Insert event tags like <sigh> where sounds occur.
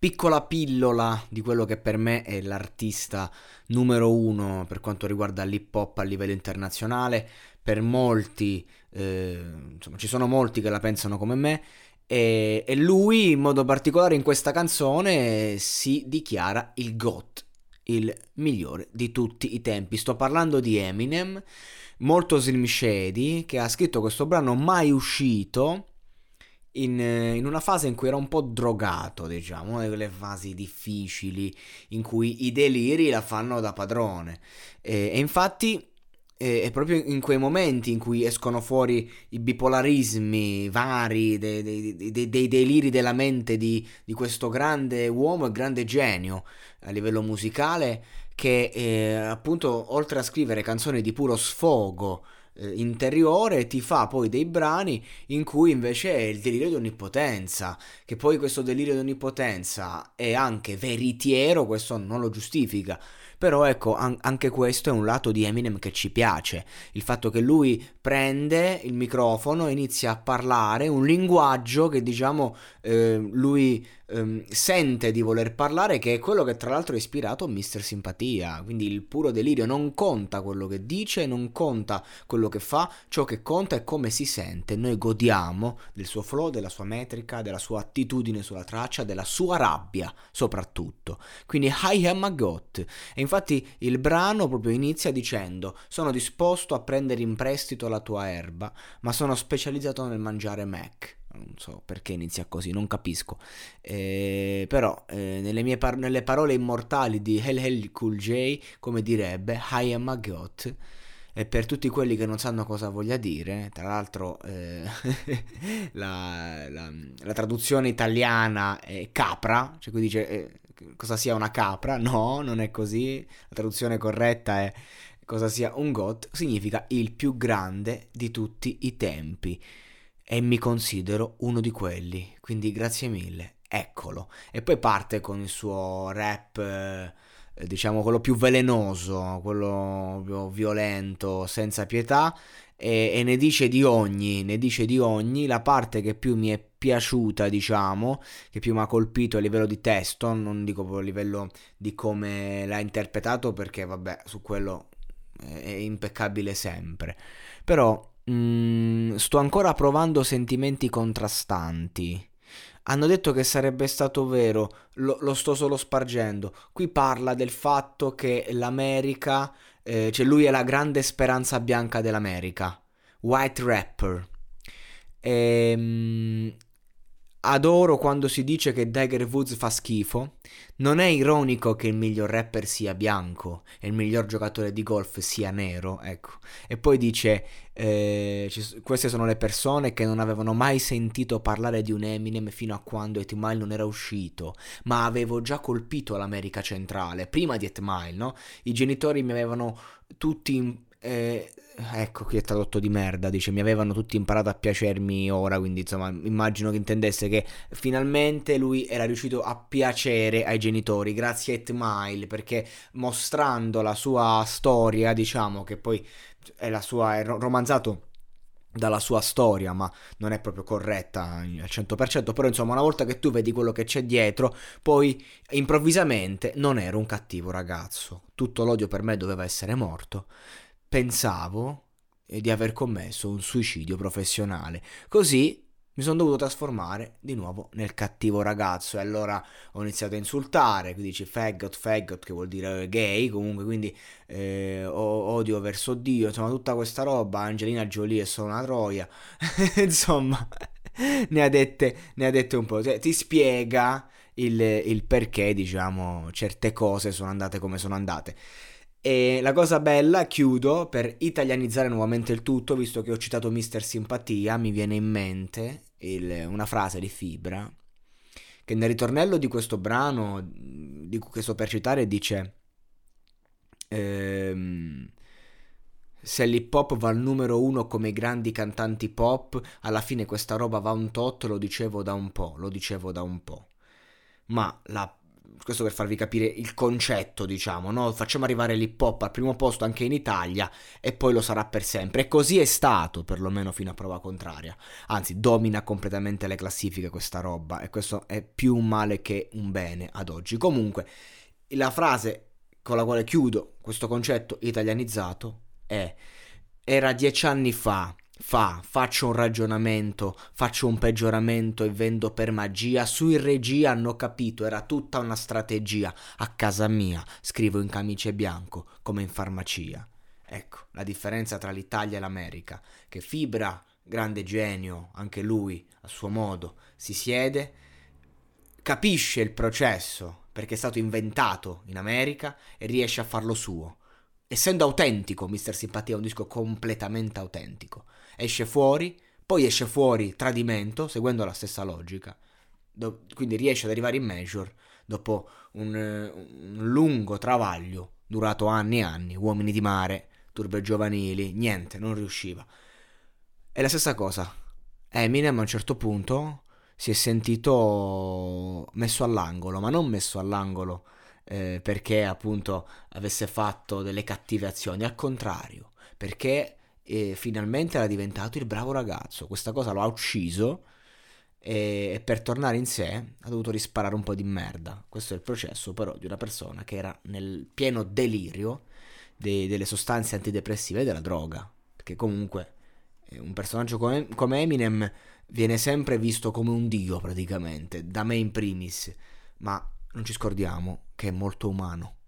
Piccola pillola di quello che per me è l'artista numero uno per quanto riguarda l'hip hop a livello internazionale. Per molti, eh, insomma, ci sono molti che la pensano come me. E, e lui, in modo particolare, in questa canzone si dichiara il GOAT, il migliore di tutti i tempi. Sto parlando di Eminem, molto Slim Shady, che ha scritto questo brano mai uscito in, in, una fase in cui era un po' drogato, diciamo, una di quelle fasi difficili in cui i deliri la fanno da padrone. E, e infatti è proprio in quei momenti in cui escono fuori i bipolarismi vari, dei, dei, dei, dei deliri della mente di, di, questo grande uomo e grande genio a livello musicale, che eh, appunto oltre a scrivere canzoni di puro sfogo, eh, interiore ti fa poi dei brani in cui invece è il delirio di onnipotenza, che poi questo delirio di onnipotenza è anche veritiero, questo non lo giustifica, però ecco, an- anche questo è un lato di Eminem che ci piace, il fatto che lui prende il microfono e inizia a parlare un linguaggio che diciamo eh, lui eh, sente di voler parlare, che è quello che tra l'altro ha ispirato Mister Simpatia, quindi il puro delirio, non conta quello che dice, non conta quello che fa, ciò che conta è come si sente, noi godiamo del suo flow, della sua metrica, della sua attitudine sulla traccia, della sua rabbia soprattutto, quindi I am a goat, e infatti il brano proprio inizia dicendo sono disposto a prendere in prestito la tua erba, ma sono specializzato nel mangiare Mac. Non so perché inizia così, non capisco. Eh, però eh, nelle, mie par- nelle parole immortali di Hell Hell Cool J, come direbbe, I am a goat. E per tutti quelli che non sanno cosa voglia dire, tra l'altro eh, <laughs> la, la, la, traduzione italiana è capra, cioè qui dice eh, cosa sia una capra, no, non è così, la traduzione corretta è cosa sia un GOT, significa il più grande di tutti i tempi e mi considero uno di quelli, quindi grazie mille, eccolo. E poi parte con il suo rap, eh, diciamo quello più velenoso, quello più violento, senza pietà, e, e, ne dice di ogni, ne dice di ogni, la parte che più mi è piaciuta, diciamo, che più mi ha colpito a livello di testo, non dico proprio a livello di come l'ha interpretato, perché vabbè, su quello è impeccabile sempre. Però mm, sto ancora provando sentimenti contrastanti. Hanno detto che sarebbe stato vero, lo, lo sto solo spargendo. Qui parla del fatto che l'America, eh, cioè lui è la grande speranza bianca dell'America. White rapper. Ehm, Adoro quando si dice che Tiger Woods fa schifo. Non è ironico che il miglior rapper sia bianco e il miglior giocatore di golf sia nero, ecco. E poi dice, eh, queste sono le persone che non avevano mai sentito parlare di un Eminem fino a quando 8 Mile non era uscito, ma avevo già colpito l'America centrale, prima di 8 Mile, no? I genitori mi avevano tutti eh, ecco qui è tradotto di merda, dice mi avevano tutti imparato a piacermi ora, quindi insomma immagino che intendesse che finalmente lui era riuscito a piacere ai genitori grazie a 8 Mile perché mostrando la sua storia, diciamo che poi è la sua è romanzato dalla sua storia, ma non è proprio corretta al 100%, però insomma una volta che tu vedi quello che c'è dietro, poi improvvisamente non ero un cattivo ragazzo, tutto l'odio per me doveva essere morto pensavo di aver commesso un suicidio professionale. Così mi sono dovuto trasformare di nuovo nel cattivo ragazzo e allora ho iniziato a insultare, qui dici faggot, faggot che vuol dire gay, comunque quindi eh, odio verso Dio, insomma tutta questa roba, Angelina Jolie è solo una troia, <laughs> insomma ne ha, dette, ne ha dette un po', cioè, ti spiega il, il perché diciamo certe cose sono andate come sono andate. E la cosa bella, chiudo, per italianizzare nuovamente il tutto, visto che ho citato Mister Simpatia, mi viene in mente il, una frase di Fibra che nel ritornello di questo brano, di cui sto per citare, dice... Ehm, se l'hip hop va al numero uno come i grandi cantanti pop, alla fine questa roba va un tot, lo dicevo da un po', lo dicevo da un po'. Ma la questo per farvi capire il concetto, diciamo, no? Facciamo arrivare l'hip hop al primo posto anche in Italia e poi lo sarà per sempre. E così è stato, perlomeno fino a prova contraria. Anzi, domina completamente le classifiche questa roba e questo è più un male che un bene ad oggi. Comunque, la frase con la quale chiudo questo concetto italianizzato è era dieci anni fa fa, faccio un ragionamento, faccio un peggioramento e vendo per magia, sui regia hanno capito, era tutta una strategia, a casa mia scrivo in camice bianco come in farmacia. Ecco, la differenza tra l'Italia e l'America, che Fibra, grande genio, anche lui, a suo modo, si siede, capisce il processo, perché è stato inventato in America e riesce a farlo suo. Essendo autentico, Mister Simpatia è un disco completamente autentico esce fuori, poi esce fuori Tradimento, seguendo la stessa logica. Do- quindi riesce ad arrivare in Major dopo un, un, lungo travaglio durato anni e anni, uomini di mare, turbe giovanili, niente, non riusciva. E la stessa cosa, Eminem a un certo punto si è sentito messo all'angolo, ma non messo all'angolo eh, perché appunto avesse fatto delle cattive azioni, al contrario, perché e finalmente era diventato il bravo ragazzo. Questa cosa lo ha ucciso e per tornare in sé ha dovuto risparare un po' di merda. Questo è il processo però di una persona che era nel pieno delirio de- delle sostanze antidepressive e della droga. Perché comunque un personaggio come, come Eminem viene sempre visto come un dio praticamente, da me in primis, ma non ci scordiamo che è molto umano.